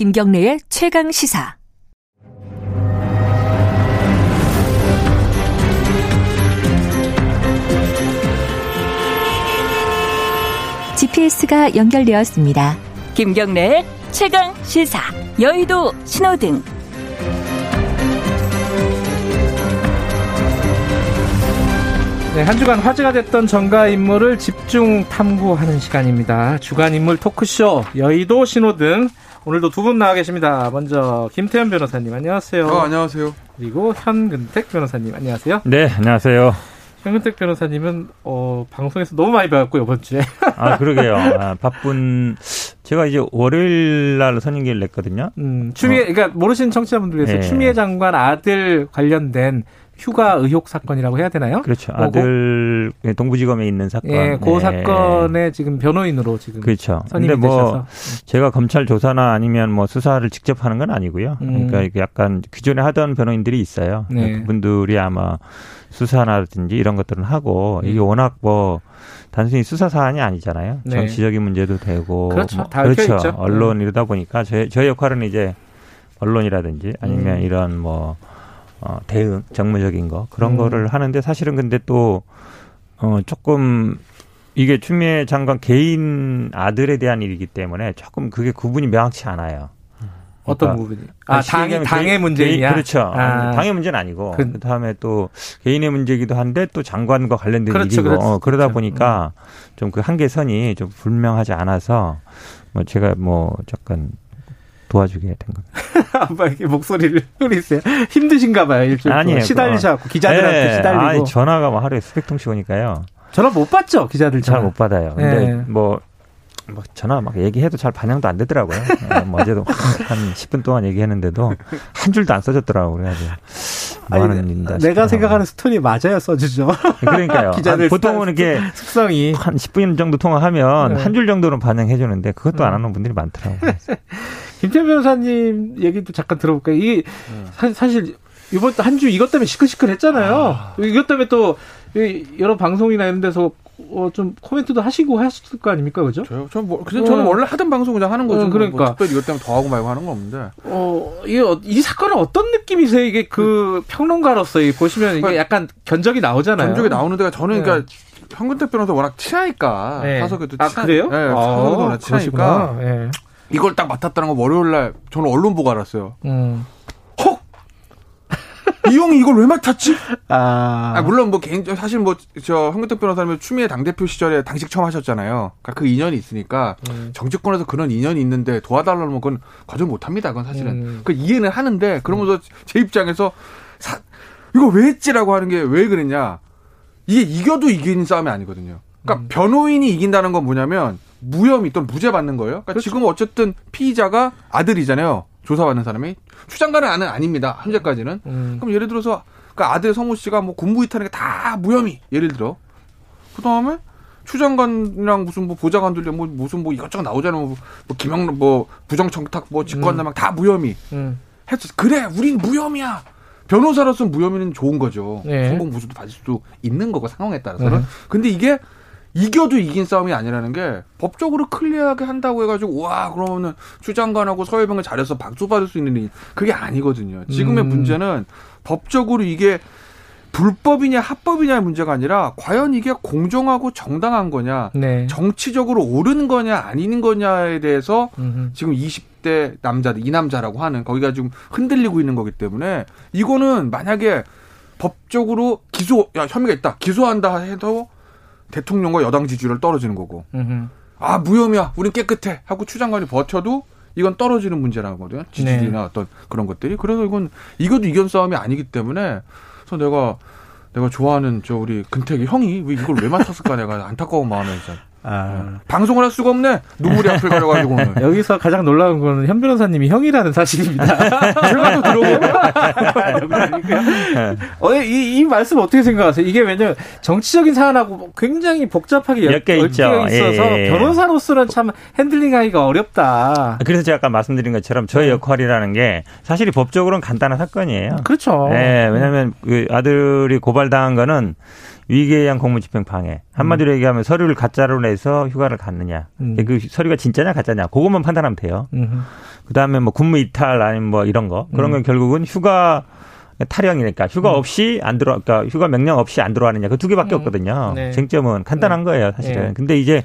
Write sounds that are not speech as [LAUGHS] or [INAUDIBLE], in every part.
김경래의 최강 시사. GPS가 연결되었습니다. 김경래의 최강 시사. 여의도 신호등. 네, 한 주간 화제가 됐던 정가 인물을 집중 탐구하는 시간입니다. 주간 인물 토크쇼 여의도 신호등 오늘도 두 분 나와 계십니다. 먼저 김태현 변호사님 안녕하세요. 어, 안녕하세요. 그리고 현근택 변호사님 안녕하세요. 네, 안녕하세요. 현근택 변호사님은 어, 방송에서 너무 많이 배웠고 이번 주에. 아 그러게요. 아, 바쁜 제가 이제 월요일 날 선임기를 냈거든요. 음, 추미애 어. 그러니까 모르시는 청취자분들 위해서 네. 추미애 장관 아들 관련된 휴가 의혹 사건이라고 해야 되나요? 그렇죠. 아들 동부지검에 있는 사건. 예, 그 네. 사건에 지금 변호인으로 지금 그렇죠. 근데 뭐 되셔서. 제가 검찰 조사나 아니면 뭐 수사를 직접 하는 건 아니고요. 음. 그러니까 약간 기존에 하던 변호인들이 있어요. 네. 그분들이 아마 수사나든지 이런 것들은 하고 이게 음. 워낙 뭐 단순히 수사 사안이 아니잖아요. 네. 정치적인 문제도 되고 그렇죠. 뭐, 그렇죠. 있죠. 언론 이러다 보니까 저희, 저희 역할은 이제 언론이라든지 아니면 음. 이런 뭐 어, 대응, 정무적인 거 그런 음. 거를 하는데 사실은 근데 또 어, 조금 이게 추미애 장관 개인 아들에 대한 일이기 때문에 조금 그게 구분이 명확치 않아요. 어떤 그러니까 부분이? 아, 당의, 당의 문제냐? 그렇죠. 아. 당의 문제는 아니고, 그, 다음에 또 개인의 문제이기도 한데 또 장관과 관련된 그렇죠, 일이고, 그렇죠, 어, 그러다 그렇죠. 보니까 음. 좀그 한계선이 좀 불명하지 않아서, 뭐 제가 뭐 잠깐 도와주게 된 겁니다. [LAUGHS] 아빠 이렇게 목소리를 흐리세요. 힘드신가 봐요. 일주일 아니에요. 시달리셔갖고 기자들한테 네. 시달리고. 아니, 전화가 뭐 하루에 수백 통씩 오니까요. 전화 못 받죠 기자들 잘 못 받아요. 근데 네. 뭐, 뭐 전화 막 얘기해도 잘 반영도 안 되더라고요. 네, 뭐 어제도 한 10분 동안 얘기했는데도 한 줄도 안 써졌더라고요. 그래가지고 뭐 하는 일인가 내가 생각하는 스토리 맞아요 써주죠. 그러니까 [LAUGHS] 기자들 보통은 이렇게 숙성이 한 10분 정도 통화하면 네. 한줄 정도는 반영해 주는데 그것도 안 하는 분들이 많더라고요. 김태 변호사님 얘기도 잠깐 들어볼까요? 이게 네. 사실 이번 한 주 이것 때문에 시끌시끌했잖아요. 아. 이것 때문에 또 여러 방송이나 이런 데서 어, 좀 코멘트도 하시고 하셨을 거 아닙니까, 그죠? 저요? 전 뭐, 그냥 저는 어. 원래 하던 방송 그냥 하는 거죠. 어, 그러니까 뭐 특별히 이것 때문에 더 하고 말고 하는 건 없는데. 어, 이게 어, 이 사건은 어떤 느낌이세요? 이게 그, 그 평론가로서 보시면 이게 그러니까 약간 견적이 나오잖아요. 견적이 나오는데가 저는 네. 그러니까 현근택 변호사 워낙 친하니까 네. 사석에도 아, 그래요? 네, 사석에도 워낙 친하니까. 네. 이걸 딱 맡았다는 거 월요일 날 저는 언론 보고 알았어요. 음. 헉! 이 형이 이걸 왜 맡았지? 아. 아 물론 뭐 개인 사실 뭐 저 황교택 변호사님 추미애 당 대표 시절에 당직 처음 하셨잖아요. 그러니까 그 인연이 있으니까 음. 정치권에서 그런 인연이 있는데 도와달라면 그건 거절 못 합니다. 그건 사실은. 음. 그 이해는 하는데 그러면서 음. 제 입장에서 사, 이거 왜 했지라고 하는 게 왜 그랬냐? 이게 이겨도 이기는 싸움이 아니거든요. 그러니까 음. 변호인이 이긴다는 건 뭐냐면 무혐의 또는 무죄 받는 거예요. 그러니까 그렇죠. 지금 어쨌든 피의자가 아들이잖아요. 조사받는 사람이 추장관은 아는 아닙니다. 현재까지는. 음. 그럼 예를 들어서 그 아들 성우 씨가 뭐 군부 이탈하는 게 다 무혐의. 예를 들어. 그 다음에 추장관이랑 무슨 뭐 보좌관들 뭐 무슨 뭐 이것저것 나오잖아요. 뭐, 뭐 김영 뭐 부정청탁 뭐 직권남용 음. 다 무혐의. 음. 했어. 그래, 우린 무혐의야. 변호사로서 무혐의는 좋은 거죠. 네. 성공 무수도 받을 수도 있는 거고 상황에 따라서는. 네. 근데 이게 이겨도 이긴 싸움이 아니라는 게 법적으로 클리어하게 한다고 해가지고 와 그러면은 추장관하고 서해병을 잘해서 박수 받을 수 있는 일 그게 아니거든요. 지금의 음. 문제는 법적으로 이게 불법이냐 합법이냐의 문제가 아니라 과연 이게 공정하고 정당한 거냐, 네. 정치적으로 옳은 거냐 아닌 거냐에 대해서 음흠. 지금 20대 남자들 이 남자라고 하는 거기가 지금 흔들리고 있는 거기 때문에 이거는 만약에 법적으로 기소 야 혐의가 있다 기소한다 해도 대통령과 여당 지지율 떨어지는 거고. 음흠. 아 무혐의야, 우린 깨끗해 하고 추장관이 버텨도 이건 떨어지는 문제라거든요. 지지율이나 네. 어떤 그런 것들이. 그래서 이건 이것도 이견 싸움이 아니기 때문에 그래서 내가 내가 좋아하는 저 우리 근태기 형이 왜 이걸 왜 맡았을까 내가 안타까운 마음에 진짜 아. 방송을 할 수가 없네. 눈물이 [LAUGHS] 앞을 가려가지고 오늘. 여기서 가장 놀라운 거는 현 변호사님이 형이라는 사실입니다. 제가 또 들어오고. 어, 이, 이 말씀 어떻게 생각하세요? 이게 왜냐면 정치적인 사안하고 굉장히 복잡하게 엮여 있죠. 있어서 예, 예. 변호사로서는 참 핸들링하기가 어렵다. 그래서 제가 아까 말씀드린 것처럼 저의 네. 역할이라는 게 사실이 법적으로는 간단한 사건이에요. 그렇죠. 예, 왜냐하면 그 아들이 고발당한 거는 의한 공무집행 방해. 한마디로 음. 얘기하면 서류를 가짜로 내서 휴가를 갔느냐. 음. 그 서류가 진짜냐 가짜냐. 그것만 판단하면 돼요. 그 다음에 뭐 근무 이탈 아니면 뭐 이런 거. 그런 건 결국은 휴가 탈영이니까 휴가 없이 안 들어, 그러니까 휴가 명령 없이 안 들어가느냐. 그 두 개밖에 없거든요. 네. 쟁점은 간단한 네. 거예요, 사실은. 네. 근데 이제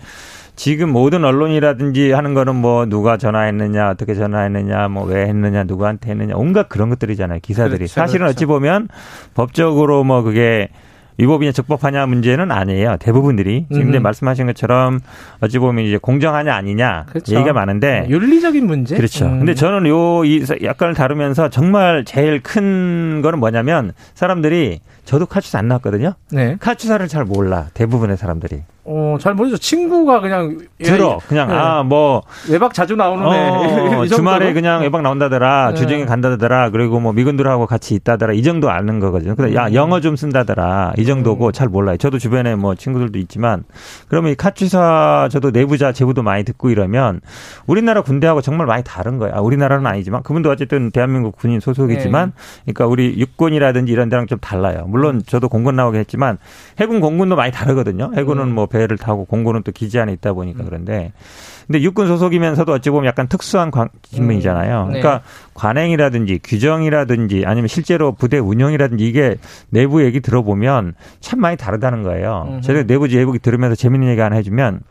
지금 모든 언론이라든지 하는 거는 뭐 누가 전화했느냐, 어떻게 전화했느냐, 뭐 왜 했느냐, 누구한테 했느냐, 온갖 그런 것들이잖아요, 기사들이. 그렇죠, 사실은 그렇죠. 어찌 보면 법적으로 뭐 그게 위법이냐 적법하냐 문제는 아니에요. 대부분들이 지금 이제 말씀하신 것처럼 어찌 보면 이제 공정하냐 아니냐 그렇죠. 얘기가 많은데 네, 윤리적인 문제. 그렇죠. 음. 근데 저는 요이 약간을 다루면서 정말 제일 큰 거는 뭐냐면 사람들이 저도 카츠사 안 나왔거든요. 네. 카츠사를 잘 몰라 대부분의 사람들이. 어, 잘 모르죠. 친구가 그냥 들어. 그냥 네. 아, 뭐 외박 자주 나오는 애. 어, [LAUGHS] 주말에 그냥 외박 나온다더라. 네. 주중에 간다더라. 그리고 뭐 미군들하고 같이 있다더라. 이 정도 아는 거거든요. 근데 야, 음. 영어 좀 쓴다더라. 이 정도고 음. 잘 몰라요. 저도 주변에 뭐 친구들도 있지만 그러면 이 카츠사 저도 내부자 제보도 많이 듣고 이러면 우리나라 군대하고 정말 많이 다른 거야. 아, 우리나라는 아니지만 그분도 어쨌든 대한민국 군인 소속이지만 네. 그러니까 우리 육군이라든지 이런 데랑 좀 달라요. 물론 저도 공군 나오긴 했지만 해군 공군도 많이 다르거든요. 해군은 음. 뭐 배를 타고 공군은 또 기지 안에 있다 보니까 음. 그런데 근데 육군 소속이면서도 어찌 보면 약간 특수한 관, 직무이잖아요. 음. 네. 그러니까 관행이라든지 규정이라든지 아니면 실제로 부대 운영이라든지 이게 내부 얘기 들어보면 참 많이 다르다는 거예요. 저희가 내부 얘기 들으면서 재밌는 얘기 하나 해주면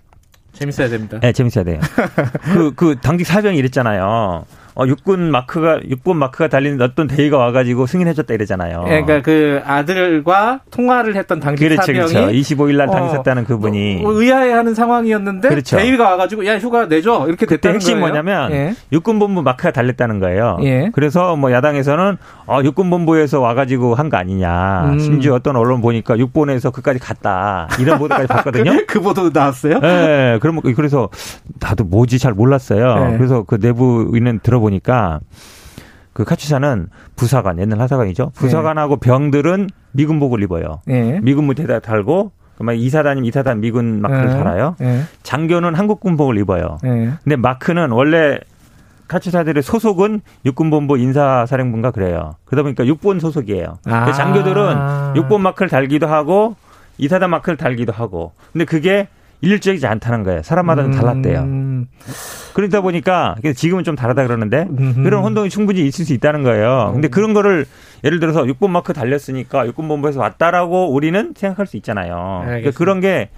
재밌어야 됩니다. 네, 재밌어야 돼요. [LAUGHS] 그, 그 당직 사병이 이랬잖아요. 어, 육군 마크가 육군 마크가 달린 어떤 대위가 와가지고 승인해줬다 이러잖아요. 네, 그러니까 그 아들과 통화를 했던 당직 그렇죠, 사병이 그렇죠. 25일 날 당했었다는 어, 그분이 뭐 의아해하는 상황이었는데 그렇죠. 대위가 와가지고 야 휴가 내줘 이렇게 됐다는 핵심 거예요. 뭐냐면 예. 육군 본부 마크가 달렸다는 거예요. 예. 그래서 뭐 야당에서는 어, 육군 본부에서 와가지고 한 거 아니냐. 음. 심지어 어떤 언론 보니까 육본에서 그까지 갔다 이런 보도까지 [LAUGHS] 봤거든요. 그 보도 나왔어요? 네, 그럼 그래서 나도 뭐지 잘 몰랐어요. 네. 그래서 그 내부인은 들어. 보니까 그 카츠사는 부사관 옛날 하사관이죠. 부사관하고 병들은 미군복을 입어요. 네. 미군 무대에다 달고 그러면 이사단이면 이사단 미군 마크를 네. 달아요. 네. 장교는 한국군복을 입어요. 네. 근데 마크는 원래 카츠사들의 소속은 육군본부 인사사령부인가 그래요. 그러다 보니까 육본 소속이에요. 아. 장교들은 육본 마크를 달기도 하고 이사단 마크를 달기도 하고. 근데 그게 일률적이지 않다는 거예요. 사람마다 좀 달랐대요. 음. 그러다 보니까 지금은 좀 다르다 그러는데 그런 혼동이 충분히 있을 수 있다는 거예요. 근데 그런 거를 예를 들어서 6번 마크 달렸으니까 6번 본부에서 왔다라고 우리는 생각할 수 있잖아요. 그러니까 그런 게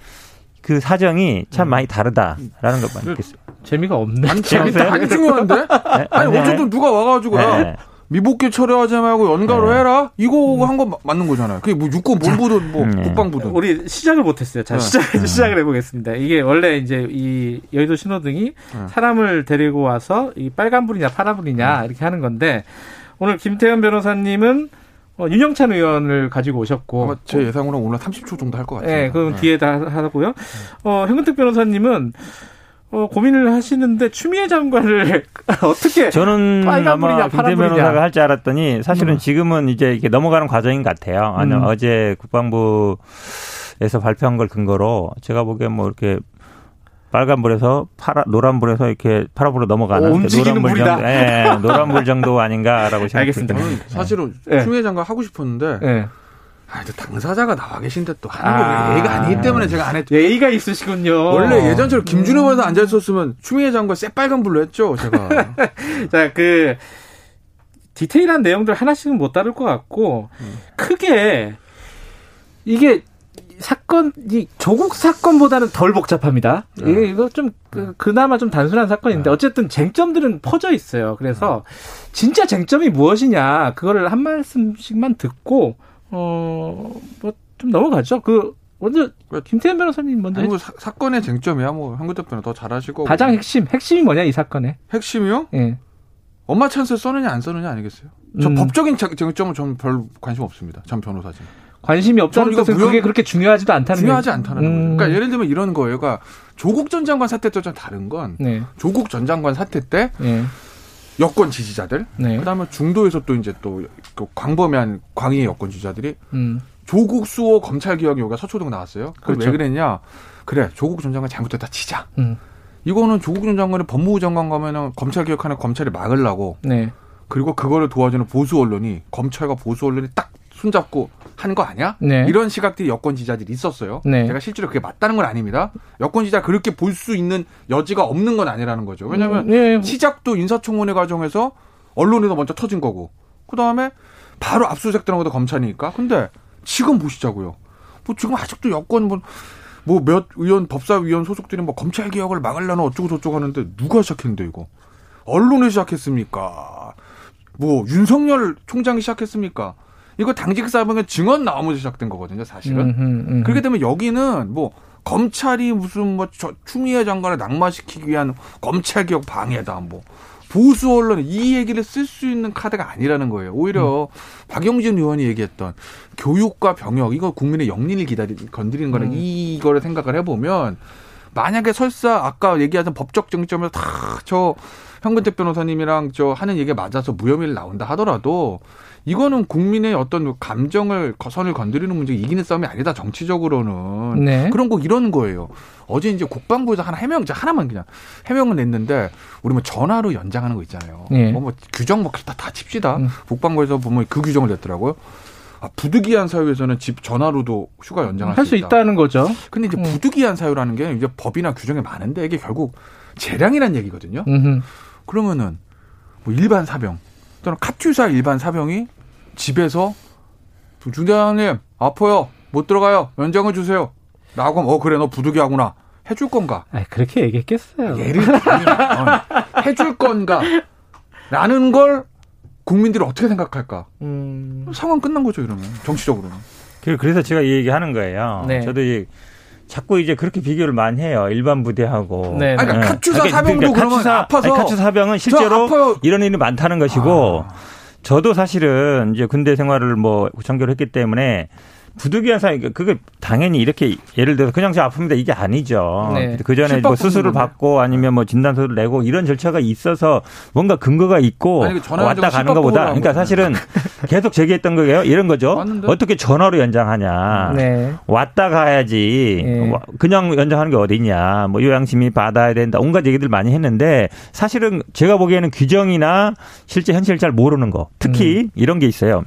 그 사정이 참 음. 많이 다르다라는 것만 있겠어요. 재미가 없네. 아니, 재미가 아니 중요한데? 네? 아니 어쨌든 누가 와가지고 네. 미복귀 처리하지 말고 연가로 네. 해라. 이거 음. 한거 맞는 거잖아요. 그게 뭐 육군 본부든 뭐 네. 국방부든. 우리 시작을 못했어요. 자 네. 시작 네. 시작을 해보겠습니다. 이게 원래 이제 이 여의도 신호등이 네. 사람을 데리고 와서 이 빨간 불이냐 파란 불이냐 네. 이렇게 하는 건데 오늘 김태현 변호사님은 어, 윤영찬 의원을 가지고 오셨고 제 예상으로는 오늘 30초 정도 할 것 같아요. 네, 그럼 뒤에 다 하고요. 어, 현근택 변호사님은 어, 고민을 하시는데 추미애 장관을 [LAUGHS] 어떻게 저는 아마 김대 변호사가 할 줄 알았더니 사실은 음. 지금은 이제 이렇게 넘어가는 과정인 것 같아요. 아니 음. 어제 국방부에서 발표한 걸 근거로 제가 보기엔 뭐 이렇게 빨간불에서 파라 노란불에서 이렇게 파란불로 넘어가는 오, 노란불 정도, 예, 노란불 정도 아닌가라고 생각했습니다. [LAUGHS] 사실은 네. 추미애 장관 하고 싶었는데 네. 아, 또 당사자가 나와 계신데 또 하는 거 예의가 아니기 때문에 제가 안 했죠. 예의가 있으시군요. 원래 예전처럼 김준호 변호사 음. 앉아있었으면 추미애 장관 새빨간 불로 했죠, 제가. [LAUGHS] 자, 그, 디테일한 내용들 하나씩은 못 다룰 것 같고, 음. 크게, 이게, 사건이 조국 사건보다는 덜 복잡합니다. 네. 이게 이거 좀 그, 그나마 좀 단순한 사건인데 네. 어쨌든 쟁점들은 퍼져 있어요. 그래서 진짜 쟁점이 무엇이냐 그거를 한 말씀씩만 듣고 어, 뭐, 좀 넘어가죠. 그, 먼저, 김태현 변호사님 먼저. 아니, 뭐 사, 사건의 쟁점이야, 뭐, 한국 대표는 더 잘하시고. 가장 핵심, 핵심이 뭐냐, 이 사건에? 핵심이요? 예. 엄마 찬스 써느냐, 안 써느냐 아니겠어요? 저 음. 법적인 쟁점은 저는 별 관심 없습니다. 전 변호사진. 관심이 없다는 것은 무역... 그게 그렇게 중요하지도 않다는 중요하지 않다는 음. 거죠. 그러니까 예를 들면 이런 거예요. 그러니까 조국 전 장관 사태 때좀 다른 건 네. 조국 전 장관 사태 때 네. 여권 지지자들, 네. 그다음에 중도에서 또 이제 또그 광범위한 광의의 여권 지지자들이 음. 조국 수호 검찰 개혁 요가 서초동 나왔어요. 그걸 그렇죠. 왜 그랬냐? 그래 조국 전 장관 잘못됐다 치자. 음. 이거는 조국 전 장관이 법무부 장관 가면은 검찰 개혁하는 검찰이 막으려고. 네. 그리고 그거를 도와주는 보수 언론이 검찰과 보수 언론이 딱 손잡고 한거 아니야? 네. 이런 시각들이 여권 지지자들이 있었어요. 네. 제가 실제로 그게 맞다는 건 아닙니다. 여권 지지자 그렇게 볼 수 있는 여지가 없는 건 아니라는 거죠. 왜냐하면 음, 네. 시작도 인사청문회 과정에서 언론에서 먼저 터진 거고 그 다음에 바로 압수수색 들어간 것도 검찰이니까. 근데 지금 보시자고요. 뭐 지금 아직도 여권 뭐 뭐 몇 의원 법사위원 소속들이 뭐 검찰 개혁을 막으려나 어쩌고 저쩌고 하는데 누가 시작했는데 이거 언론이 시작했습니까? 뭐 윤석열 총장이 시작했습니까? 이거 당직 사병의 증언 나오면서 시작된 거거든요, 사실은. 음흠, 음흠. 그렇게 되면 여기는 뭐 검찰이 무슨 뭐 저 추미애 장관을 낙마시키기 위한 검찰 개혁 방해다 뭐 보수 언론 이 얘기를 쓸 수 있는 카드가 아니라는 거예요. 오히려 음. 박영진 의원이 얘기했던 교육과 병역 이거 국민의 영린을 기다리 건드리는 거는 음. 이거를 생각을 해보면 만약에 설사 아까 얘기하던 법적 쟁점에서 다저 현근택 변호사님이랑 저 하는 얘기가 맞아서 무혐의를 나온다 하더라도 이거는 국민의 어떤 감정을 선을 건드리는 문제 이기는 싸움이 아니다 정치적으로는 네. 그런 거 이런 거예요. 어제 이제 국방부에서 하나 해명 자 하나만 그냥 해명을 냈는데 우리 뭐 전화로 연장하는 거 있잖아요. 네. 뭐, 뭐 규정 뭐 다 다 칩시다. 음. 국방부에서 보면 그 규정을 냈더라고요. 아, 부득이한 사유에서는 집 전화로도 휴가 연장할 수, 수 있다. 는 거죠. 근데 이제 음. 부득이한 사유라는 게 이제 법이나 규정이 많은데 이게 결국 재량이란 얘기거든요. 음흠. 그러면은 뭐 일반 사병 또는 카투사 일반 사병이 집에서 중대장님 아파요 못 들어가요 연장을 주세요 라고 하면 어 그래 너 부득이하구나 해줄 건가? 아 그렇게 얘기했겠어요. 예를 들면 어, 해줄 건가? 라는 걸 국민들이 어떻게 생각할까? 음... 상황 끝난 거죠 이러면 정치적으로는. 그래서 제가 이 얘기하는 거예요. 네. 저도 이 자꾸 이제 그렇게 비교를 많이 해요. 일반 부대하고. 네. 아니, 그러니까 카투사 네. 사병도 그러니까 그러면 카투사, 아파서 아니, 카투사 사병은 실제로 이런 일이 많다는 것이고 아. 저도 사실은 이제 군대 생활을 뭐 장교를 했기 때문에 부득이한 사유, 그게 당연히 이렇게 예를 들어서 그냥 저 아픕니다 이게 아니죠. 네. 그 전에 뭐 수술을 받고 아니면 뭐 진단서를 내고 이런 절차가 있어서 뭔가 근거가 있고 아니, 왔다 가는 것보다 그러니까 사실은 [LAUGHS] 계속 제기했던 거예요. 이런 거죠. 맞는데? 어떻게 전화로 연장하냐. 네. 왔다 가야지. 네. 그냥 연장하는 게 어디냐. 뭐 요양심이 받아야 된다. 온갖 얘기들 많이 했는데 사실은 제가 보기에는 규정이나 실제 현실을 잘 모르는 거. 특히 음. 이런 게 있어요.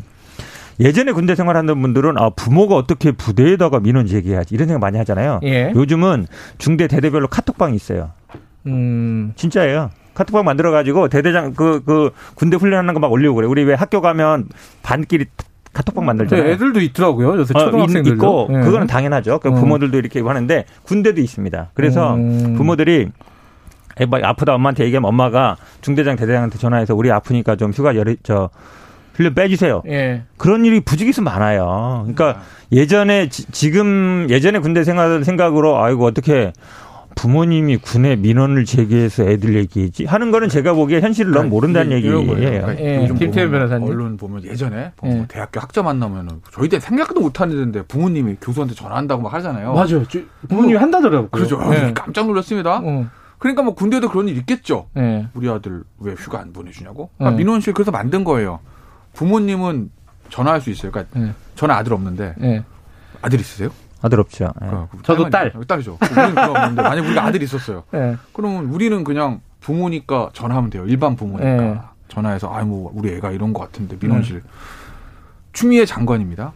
예전에 군대 생활하는 분들은 아 부모가 어떻게 부대에다가 민원 제기해야지 이런 생각 많이 하잖아요. 예. 요즘은 중대 대대별로 카톡방이 있어요. 음. 진짜예요. 카톡방 만들어 가지고 대대장 그그 그 군대 훈련하는 거 막 올리고 그래. 우리 왜 학교 가면 반끼리 카톡방 만들잖아요. 네, 애들도 있더라고요. 요새 어, 초등학생들도. 있고 네. 그거는 당연하죠. 그 부모들도 이렇게 하는데 군대도 있습니다. 그래서 음. 부모들이 애 아프다 엄마한테 얘기하면 엄마가 중대장 대대장한테 전화해서 우리 아프니까 좀 휴가 열이 저 훈련 빼주세요. 예. 그런 일이 부지기수 많아요. 그러니까 예전에 지, 금 예전에 군대 생활 생각으로 아이고 어떻게 부모님이 군에 민원을 제기해서 애들 얘기했지 하는 거는 제가 보기에 현실을 너무 모른다는 얘기예요. 그러니까 예. 김태현 변호사님 언론 보면 예전에 뭐 예. 대학교 학점 안 나오면은 저희 때 생각도 못 하는데 부모님이 교수한테 전화한다고 막 하잖아요. 맞아요. 부모님이 뭐, 한다더라고요. 그렇죠. 예. 깜짝 놀랐습니다. 어. 그러니까 뭐 군대도 그런 일 있겠죠. 예. 우리 아들 왜 휴가 안 보내주냐고. 그러니까 민원 실 그래서 만든 거예요. 부모님은 전화할 수 있어요. 그러니까 네. 저는 아들 없는데 네. 아들 있으세요? 아들 없죠. 네. 어, 저도 딸. 딸이죠. 우리는 없는데 만약 우리가 아들이 있었어요. 네. 그러면 우리는 그냥 부모니까 전화하면 돼요. 일반 부모니까 네. 전화해서 아뭐 우리 애가 이런 것 같은데 민원실 네. 추미애 장관입니다.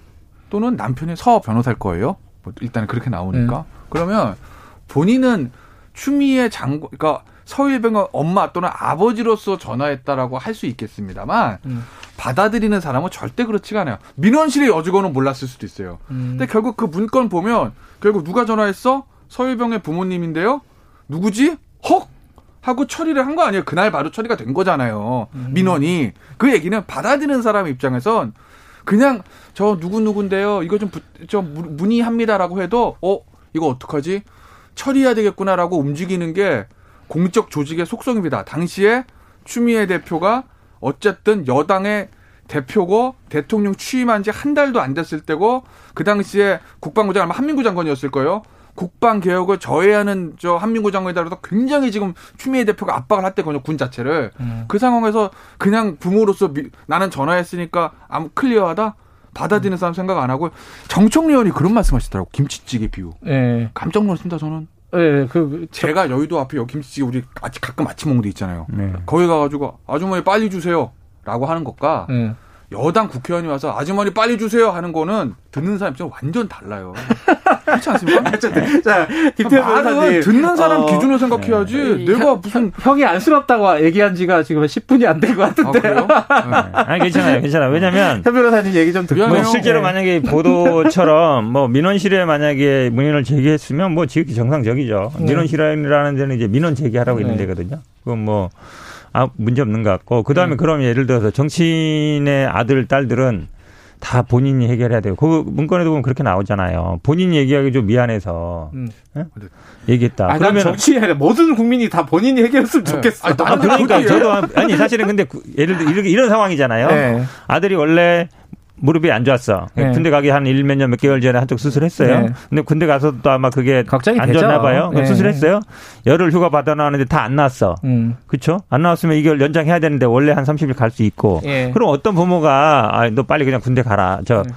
또는 남편의 서 변호사일 거예요. 뭐 일단 그렇게 나오니까 그러면 본인은 추미애 장관 그러니까 서일병원 엄마 또는 아버지로서 전화했다라고 할 수 있겠습니다만 음. 받아들이는 사람은 절대 그렇지가 않아요. 민원실의 여직원은 몰랐을 수도 있어요. 음. 근데 결국 그 문건 보면 결국 누가 전화했어? 서일병의 부모님인데요. 누구지? 헉 하고 처리를 한 거 아니에요. 그날 바로 처리가 된 거잖아요. 음. 민원이 그 얘기는 받아들이는 사람 입장에선 그냥 저 누구 누군데요. 이거 좀저 문의합니다라고 해도 어 이거 어떡하지? 처리해야 되겠구나라고 움직이는 게 공적 조직의 속성입니다. 당시에 추미애 대표가 어쨌든 여당의 대표고 대통령 취임한 지 한 달도 안 됐을 때고 그 당시에 국방부 장관 한민구 장관이었을 거예요. 국방 개혁을 저해하는 저 한민구 장관에 따라서 굉장히 지금 추미애 대표가 압박을 했대거든요 군 자체를 음. 그 상황에서 그냥 부모로서 미, 나는 전화했으니까 아무 클리어하다 받아들이는 사람 생각 안 하고 정청래 의원이 그런 말씀하시더라고 김치찌개 비유 네. 깜짝 놀랐습니다 저는 네, 그 제가 여의도 앞에 여기 김치찌개 우리 가끔 아침 먹는 데 있잖아요. 네. 거기 가가지고 아주머니 빨리 주세요라고 하는 것과 네. 여당 국회의원이 와서 아주머니 빨리 주세요 하는 거는 듣는 사람 입장 완전 달라요. 그렇지 않습니까? [LAUGHS] 자, 김태현 변호사님. 듣는 사람 어, 기준으로 생각해야지. 네. 내가 무슨. 형이 안쓰럽다고 얘기한 지가 지금 10분이 안 된 것 같은데. 아, [LAUGHS] 네. 아니, 괜찮아요. 괜찮아 요. 왜냐면. 현 변호사님 얘기 좀 듣고. 뭐 실제로 네. 만약에 보도처럼 뭐 민원실에 만약에 문의를 제기했으면 뭐 지극히 정상적이죠. 네. 민원실이라는 데는 이제 민원 제기하라고 네. 있는 데거든요. 그건 뭐. 아, 문제 없는 것 같고. 그 다음에 네. 그럼 예를 들어서 정치인의 아들, 딸들은 다 본인이 해결해야 돼요. 그 문건에도 보면 그렇게 나오잖아요. 본인이 얘기하기 좀 미안해서 음. 네? 얘기했다. 아, 그러면 정치인 아니라 모든 국민이 다 본인이 해결했으면 네. 좋겠어. 아, 아, 그러니까 저도 아니 사실은 근데 예를 들어 이런, 이런 상황이잖아요. 네. 아들이 원래 무릎이 안 좋았어. 네. 군대 가기 한 일 몇 년 몇 개월 전에 한쪽 수술했어요. 네. 근데 군대 가서도 아마 그게 걱정이 안 좋나 봐요. 네. 수술했어요. 열흘 휴가 받아 나왔는데 다 안 나왔어. 음. 그렇죠? 안 나왔으면 이걸 연장해야 되는데 원래 한 30일 갈 수 있고. 예. 그럼 어떤 부모가 아, 너 빨리 그냥 군대 가라. 저 네.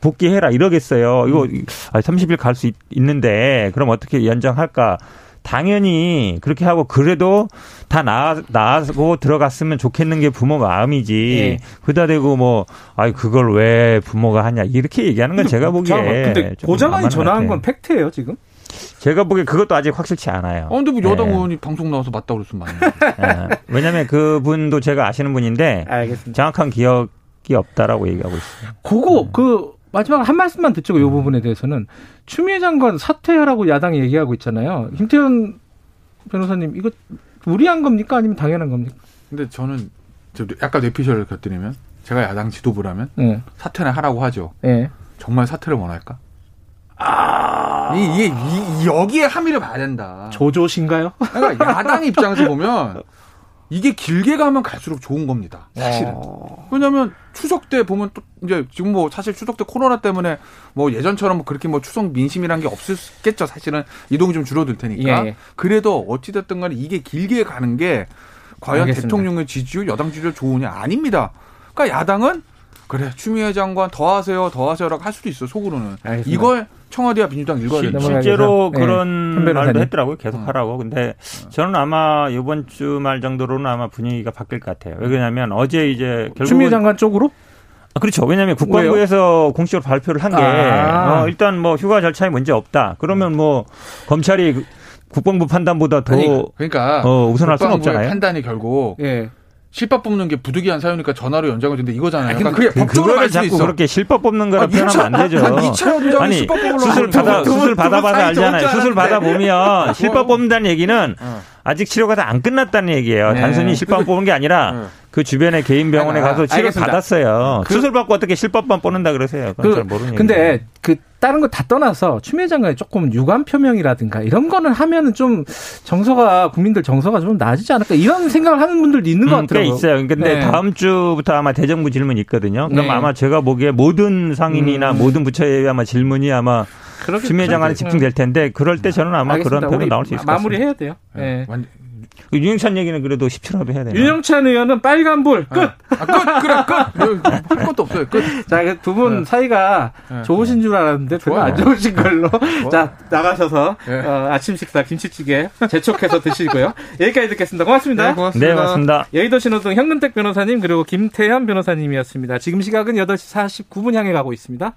복귀해라 이러겠어요. 이거 음. 30일 갈 수 있는데 그럼 어떻게 연장할까? 당연히 그렇게 하고 그래도 다 나아, 나고 들어갔으면 좋겠는 게 부모 마음이지. 예. 그다 대고 뭐, 아이, 그걸 왜 부모가 하냐. 이렇게 얘기하는 건 제가 보기에. 근데 고장관이 전화한 건 팩트예요, 지금? 제가 보기에 그것도 아직 확실치 않아요. 어, 근데 뭐 여당 네. 의원이 방송 나와서 맞다고 그랬으면 맞네. 네. 왜냐면 그 분도 제가 아시는 분인데. 알겠습니다. 정확한 기억이 없다라고 얘기하고 있어요. 그거, 네. 그, 마지막 한 말씀만 듣죠. 이 음. 부분에 대해서는 추미애 장관 사퇴하라고 야당이 얘기하고 있잖아요. 김태현 변호사님 이거 무리한 겁니까 아니면 당연한 겁니까? 근데 저는 약간 뇌피셜을 곁들이면 제가 야당 지도부라면 네. 사퇴는 하라고 하죠. 네. 정말 사퇴를 원할까? 아, 이게 이, 여기에 함의를 봐야 된다. 조조신가요? 그러니까 야당 입장에서 보면 이게 길게 가면 갈수록 좋은 겁니다. 사실은. 어. 왜냐하면 추석 때 보면 또 이제 지금 뭐 사실 추석 때 코로나 때문에 뭐 예전처럼 뭐 그렇게 뭐 추석 민심이란 게 없었겠죠. 사실은 이동이 좀 줄어들 테니까. 예, 예. 그래도 어찌됐든 간에 이게 길게 가는 게 과연 알겠습니다. 대통령의 지지율, 여당 지지율 좋으냐 아닙니다. 그러니까 야당은 그래 추미애 장관 더 하세요, 더 하세요라고 할 수도 있어 속으로는. 알겠습니다. 이걸 청와대와 민주당 읽어야 되죠. 실제로 네. 그런 네. 말도 했더라고요. 계속 어. 하라고. 근데 저는 아마 이번 주말 정도로는 아마 분위기가 바뀔 것 같아요. 왜냐하면 어제 이제 결국 추미애 장관 쪽으로 아, 그렇죠. 왜냐하면 국방부에서 왜요? 공식으로 발표를 한게 아. 어, 일단 뭐 휴가 절차에 문제 없다. 그러면 뭐 검찰이 국방부 판단보다 더 아니, 그러니까 어, 우선할 수는 없잖아요. 판단이 결국 예. 실밥 뽑는 게 부득이한 사유니까 전화로 연장을 준다 이거잖아요. 그러니까 그게 법적으로 그, 자꾸 있어. 그렇게 실밥 뽑는 거라 아, 표현하면 안 되죠. 아니, 수술 받아 수술 받아봐서 알잖아요. 수술 받아 보면 실밥 뽑는다는 얘기는 어. 아직 치료가 다 안 끝났다는 얘기예요. 네. 단순히 실밥 뽑은 게 아니라 네. 그 주변의 개인 병원에 아, 가서 치료 받았어요. 그, 수술 받고 어떻게 실밥만 뽑는다 그러세요? 그건 그, 잘 모르는 근데 얘기예요. 그 다른 거 다 떠나서 추미애 장관이 조금 유감 표명이라든가 이런 거는 하면은 좀 정서가 국민들 정서가 좀 나아지지 않을까 이런 생각을 하는 분들도 있는 것 음, 같더라고요. 꽤 있어요. 근데 네. 다음 주부터 아마 대정부 질문 있거든요. 그럼 네. 아마 제가 보기에 모든 상인이나 음. 모든 부처에 아마 질문이 아마 추미애 장관에 집중될 텐데 그럴 때 저는 아마 알겠습니다. 그런 표현 나올 수 있을 것 같습니다. 마무리해야 돼요. 네. 네. 그 유영찬 얘기는 그래도 10초라도 해야 되나? 윤영찬 의원은 빨간불 끝. 아, 아, 끝 그래 끝. 할 것도 없어요 끝. 자 두분 네. 사이가 네. 좋으신 줄 알았는데 별로 안 좋으신 걸로. 자 나가셔서 네. 어, 아침 식사 김치찌개 재촉해서 드시고요. 여기까지 듣겠습니다. 고맙습니다. 네, 고맙습니다. 네, 고맙습니다. 여의도 신호등 현근택 변호사님 그리고 김태현 변호사님이었습니다. 지금 시각은 8시 49분 향해 가고 있습니다.